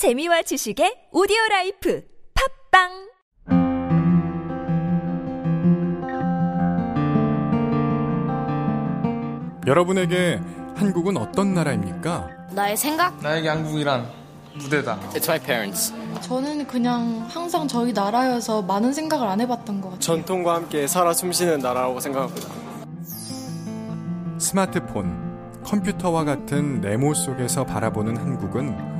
재미와 지식의 오디오 life 팟빵 여러분에게 한국은 어떤 나라입니까? 나의 생각? 나에게 한국이란 무대다. It's my parents. 저는 그냥 항상 저희 나라여서 많은 생각을 안 해봤던 것 같아요. 전통과 함께 살아 숨쉬는 나라라고 생각합니다. 스마트폰, 컴퓨터와 같은 네모 속에서 바라보는 한국은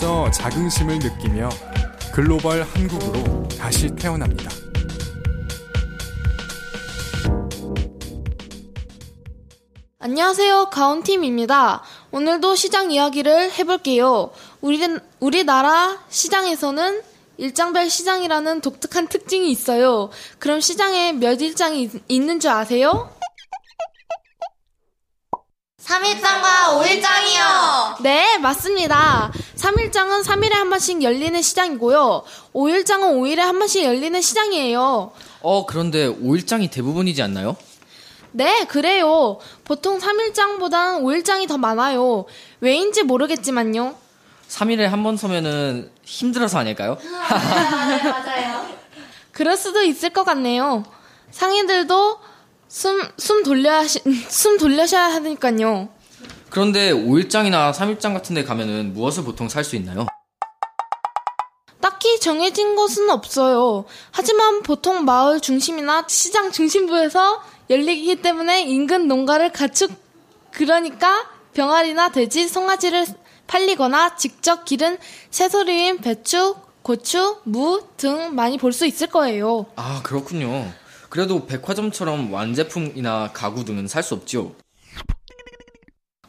한국인으로서 자긍심을 느끼며 글로벌 한국으로 다시 태어납니다. 안녕하세요. 가온팀입니다. 오늘도 시장 이야기를 해볼게요. 우리, 우리나라 시장에서는 일장별 시장이라는 독특한 특징이 있어요. 그럼 시장에 몇 일장이 있- 있는 줄 아세요? 3일장과 5일장이요. 네, 맞습니다. 3일장은 3일에 한 번씩 열리는 시장이고요. 5일장은 5일에 한 번씩 열리는 시장이에요. 어, 그런데 5일장이 대부분이지 않나요? 네, 그래요. 보통 3일장보단 5일장이 더 많아요. 왜인지 모르겠지만요. 3일에 한 번 서면은 힘들어서 아닐까요? 그럴 수도 있을 것 같네요. 상인들도 숨, 숨 돌려, 숨 돌려셔야 하니까요. 그런데 5일장이나 3일장 같은 데 가면은 무엇을 보통 살 수 있나요? 딱히 정해진 것은 없어요. 하지만 보통 마을 중심이나 시장 중심부에서 열리기 때문에 인근 농가를 가축, 그러니까 병아리나 돼지, 송아지를 팔리거나 직접 기른 새소리인 배추, 고추, 무 등 많이 볼 수 있을 거예요. 아, 그렇군요. 그래도 백화점처럼 완제품이나 가구 등은 살 수 없지요.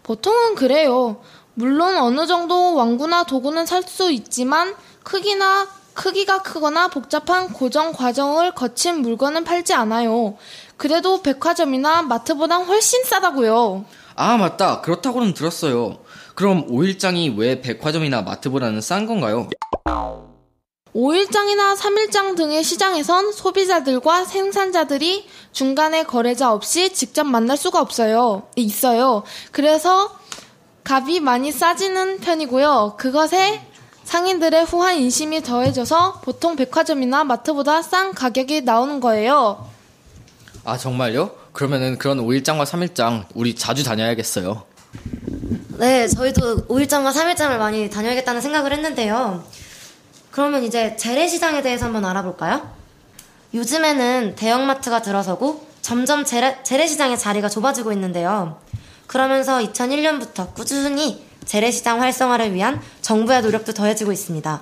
보통은 그래요. 물론 어느 정도 왕구나 도구는 살 수 있지만 크기나 크기가 크거나 복잡한 고정 과정을 거친 물건은 팔지 않아요. 그래도 백화점이나 마트보단 훨씬 싸다고요. 아, 맞다. 그렇다고는 들었어요. 그럼 5일장이 왜 백화점이나 마트보다는 싼 건가요? 5일장이나 3일장 등의 시장에선 소비자들과 생산자들이 중간에 거래자 없이 직접 만날 수가 없어요. 있어요. 그래서 값이 많이 싸지는 편이고요. 그것에 상인들의 후한 인심이 더해져서 보통 백화점이나 마트보다 싼 가격이 나오는 거예요. 아, 정말요? 그러면은 그런 5일장과 3일장 우리 자주 다녀야겠어요. 네, 저희도 5일장과 3일장을 많이 다녀야겠다는 생각을 했는데요. 그러면 이제 재래시장에 대해서 한번 알아볼까요? 요즘에는 대형마트가 들어서고 점점 재래, 재래시장의 자리가 좁아지고 있는데요. 그러면서 2001년부터 꾸준히 재래시장 활성화를 위한 정부의 노력도 더해지고 있습니다.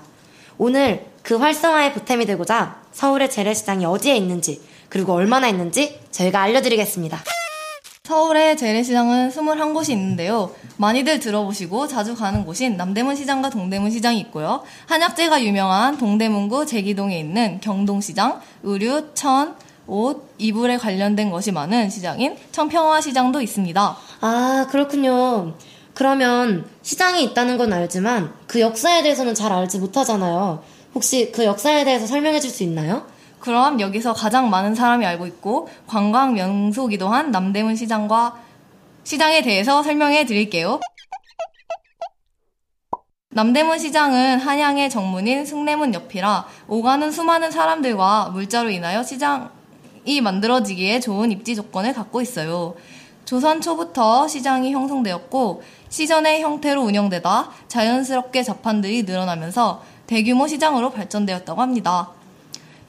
오늘 그 활성화에 보탬이 되고자 서울의 재래시장이 어디에 있는지 그리고 얼마나 있는지 저희가 알려드리겠습니다. 서울의 재래시장은 21곳이 있는데요. 많이들 들어보시고 자주 가는 곳인 남대문 시장과 동대문 시장이 있고요. 한약재가 유명한 동대문구 제기동에 있는 경동시장, 의류, 천, 옷, 이불에 관련된 것이 많은 시장인 청평화 시장도 있습니다. 아, 그렇군요. 그러면 시장이 있다는 건 알지만 그 역사에 대해서는 잘 알지 못하잖아요. 혹시 그 역사에 대해서 설명해 줄 수 있나요? 그럼 여기서 가장 많은 사람이 알고 있고 관광 명소기도 한 남대문 시장과 시장에 대해서 설명해 드릴게요. 남대문 시장은 한양의 정문인 숭례문 옆이라 오가는 수많은 사람들과 물자로 인하여 시장이 만들어지기에 좋은 입지 조건을 갖고 있어요. 조선 초부터 시장이 형성되었고 시전의 형태로 운영되다 자연스럽게 자판들이 늘어나면서 대규모 시장으로 발전되었다고 합니다.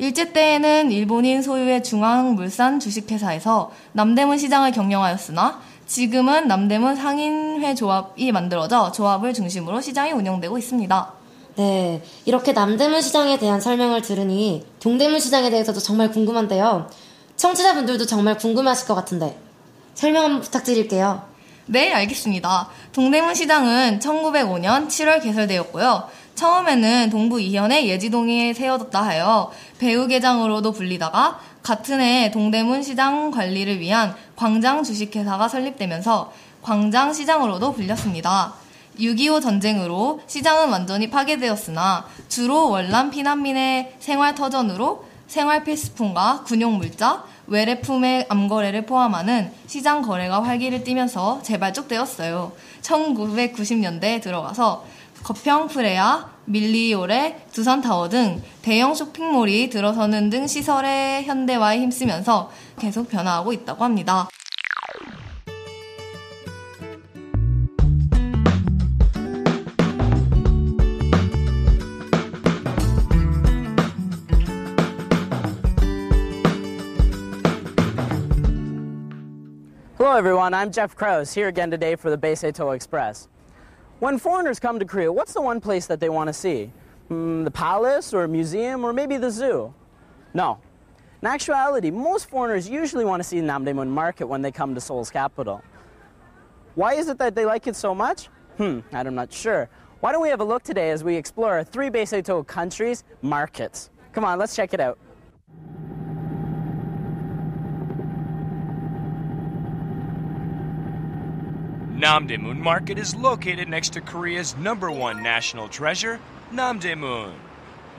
일제 때에는 일본인 소유의 중앙물산 주식회사에서 남대문 시장을 경영하였으나 지금은 남대문 상인회 조합이 만들어져 조합을 중심으로 시장이 운영되고 있습니다. 네, 이렇게 남대문 시장에 대한 설명을 들으니 동대문 시장에 대해서도 정말 궁금한데요. 청취자분들도 정말 궁금하실 것 같은데 설명 한번 부탁드릴게요. 네, 알겠습니다. 동대문 시장은 1905년 7월 개설되었고요. 처음에는 동부 이현의 예지동에 세워졌다 하여 배우개장으로도 불리다가 같은 해 동대문 시장 관리를 위한 광장 주식회사가 설립되면서 광장 시장으로도 불렸습니다. 6.25 전쟁으로 시장은 완전히 파괴되었으나 주로 월남 피난민의 생활터전으로 생활 필수품과 군용 물자, 외래품의 암거래를 포함하는 시장 거래가 활기를 띠면서 재발족되었어요. 1990년대에 들어가서 거평 프레아, 밀리오레, 두산타워 등 대형 쇼핑몰이 들어서는 등 시설의 현대화에 힘쓰면서 계속 변화하고 있다고 합니다. When foreigners come to Korea, what's the one place that they want to see? Mm, the palace, or a museum, or maybe the zoo? No. In actuality, most foreigners usually want to see Namdaemun Market when they come to Seoul's capital. Why is it that they like it so much? Hmm, I'm not sure. Why don't we have a look today as we explore three Beiseito countries' markets? Come on, let's check it out. Namdaemun Market is located next to Korea's number one national treasure, Namdaemun.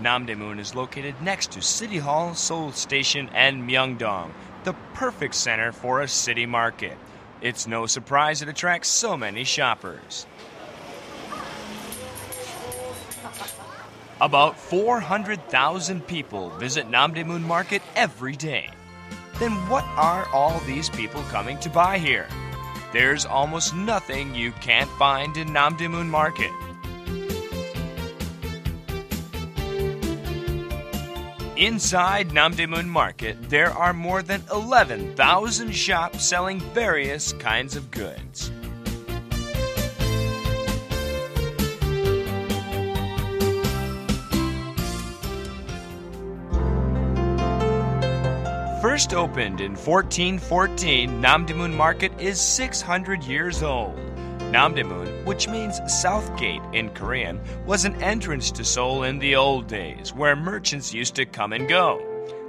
Namdaemun is located next to City Hall, Seoul Station, and Myeongdong, the perfect center for a city market. It's no surprise it attracts so many shoppers. About 400,000 people visit Namdaemun Market every day. Then what are all these people coming to buy here? There's almost nothing you can't find in Namdaemun Market. Inside Namdaemun Market, there are more than 11,000 shops selling various kinds of goods. First opened in 1414, Namdaemun Market is 600 years old. Namdaemun, which means South Gate in Korean, was an entrance to Seoul in the old days where merchants used to come and go.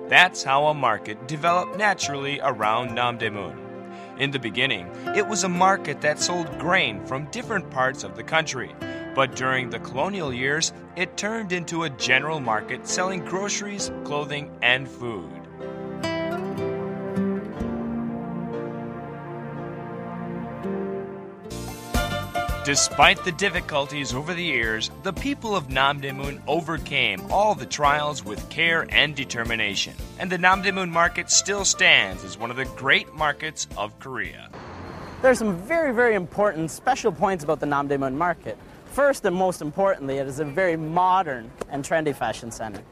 That's how a market developed naturally around Namdaemun. In the beginning, it was a market that sold grain from different parts of the country. But during the colonial years, it turned into a general market selling groceries, clothing, and food. Despite the difficulties over the years, the people of Namdaemun overcame all the trials with care and determination, and the Namdaemun market still stands as one of the great markets of Korea. There are some very, very important special points about the Namdaemun market. First and most importantly, it is a very modern and trendy fashion center.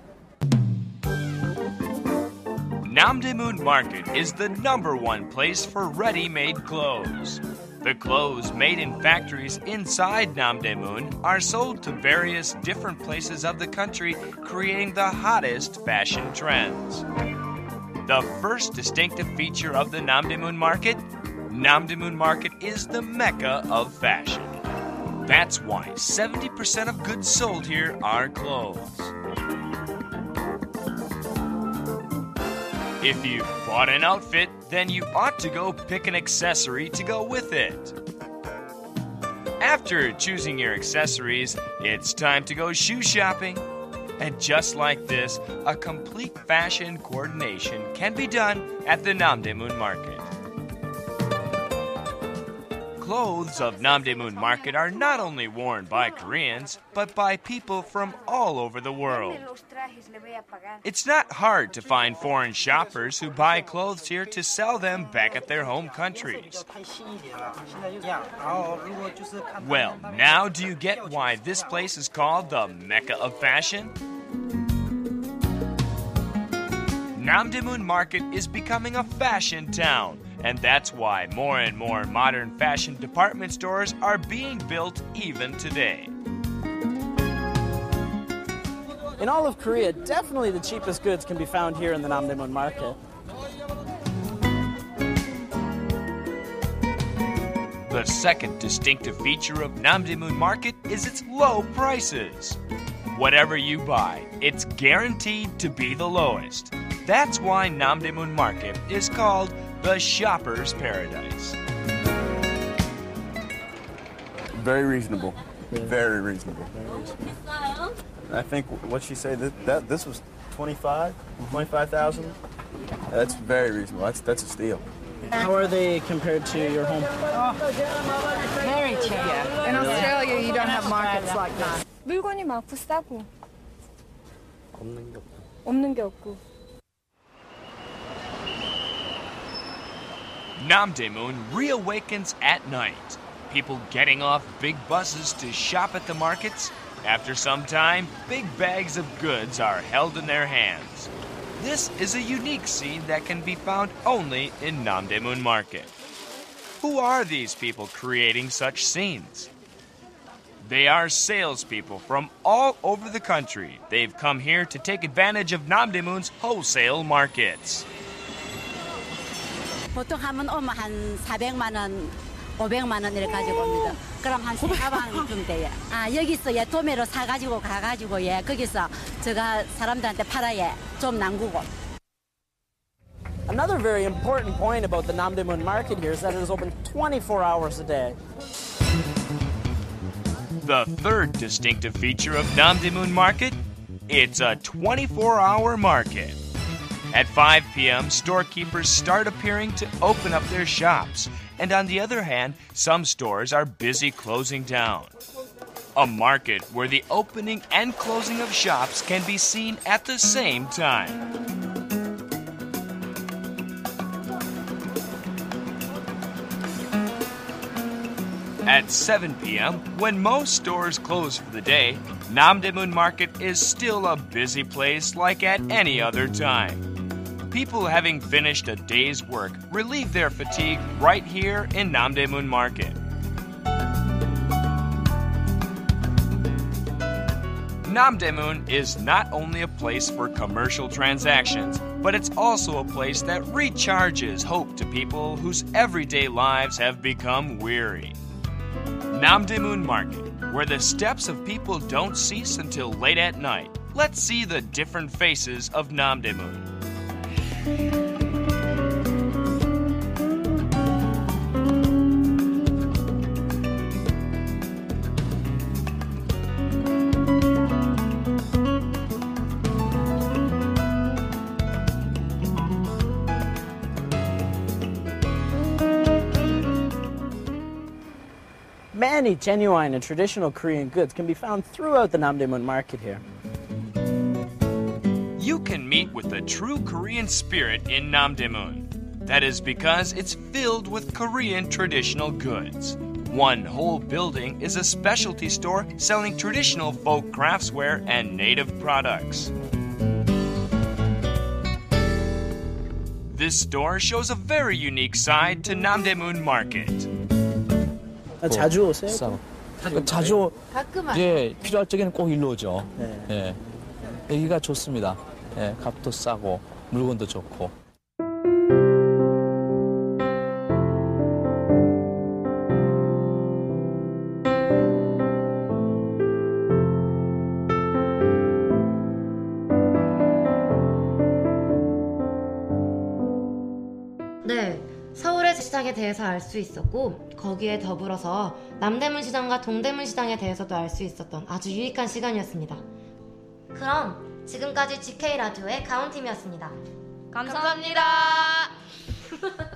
Namdaemun Market is the number one place for ready made clothes. The clothes made in factories inside Namdaemun are sold to various different places of the country, creating the hottest fashion trends. The first distinctive feature of the Namdaemun market Namdaemun market is the mecca of fashion. That's why 70% of goods sold here are clothes. If you've bought an outfit, then you ought to go pick an accessory to go with it. After choosing your accessories, it's time to go shoe shopping. And just like this, a complete fashion coordination can be done at the Namdaemun Market. Clothes of Namdaemun Market are not only worn by Koreans, but by people from all over the world. It's not hard to find foreign shoppers who buy clothes here to sell them back at their home countries. Well, now do you get why this place is called the Mecca of Fashion? Namdaemun Market is becoming a fashion town, and that's why more and more modern fashion department stores are being built even today. In all of Korea, definitely the cheapest goods can be found here in the Namdaemun market. The second distinctive feature of Namdaemun Market is its low prices. Whatever you buy, it's guaranteed to be the lowest. That's why Namdaemun Market is called the shopper's paradise. Very reasonable. Very reasonable. I think what she said that, that this was 25, 25,000. That's very reasonable. That's that's a steal. How are they compared to your home? Very cheap. Yeah. In Australia, you don't have markets like that. 물건이 많고 싸고 없는 게 없고. 없는 게 없고. Namdaemun reawakens at night. People getting off big buses to shop at the markets. After some time, big bags of goods are held in their hands. This is a unique scene that can be found only in Namdaemun Market. Who are these people creating such scenes? They are salespeople from all over the country. They've come here to take advantage of Namdaemun's wholesale markets. 보통 하면 오면 한 400만 원, 500만 원 이렇게 가지고 옵니다. 그럼 한 세가방쯤 돼요. 아 여기서 예 도매로 사가지고 가가지고 예 거기서 제가 사람들한테 팔아야 좀 남구고. Another very important point about the Namdaemun market here is that it is open 24 hours a day. The third distinctive feature of Namdaemun Market, it's a 24-hour market. At 5 p.m., storekeepers start appearing to open up their shops, and on the other hand, some stores are busy closing down. A market where the opening and closing of shops can be seen at the same time. At 7 p.m., when most stores close for the day, Namdaemun Market is still a busy place like at any other time. People having finished a day's work relieve their fatigue right here in Namdaemun Market. Namdaemun is not only a place for commercial transactions, but it's also a place that recharges hope to people whose everyday lives have become weary. Namdaemun Market, where the steps of people don't cease until late at night. Let's see the different faces of Namdaemun. Many genuine and traditional Korean goods can be found throughout the Namdaemun market here You can meet with the true Korean spirit in Namdaemun. That is because it's filled with Korean traditional goods. One whole building is a specialty store selling traditional folk craftsware and native products. This store shows a very unique side to Namdaemun Market. 아, 자주 오세요? 싸고. 자주 가끔 예 필요할 적에는 꼭 일로 오죠. 네. 예 여기가 좋습니다. 예 값도 싸고 물건도 좋고. 네, 서울의 시장에 대해서 알 수 있었고 거기에 더불어서 남대문 시장과 동대문 시장에 대해서도 알 수 있었던 아주 유익한 시간이었습니다. 그럼 지금까지 GK 라디오의 가온팀이었습니다. 감사합니다.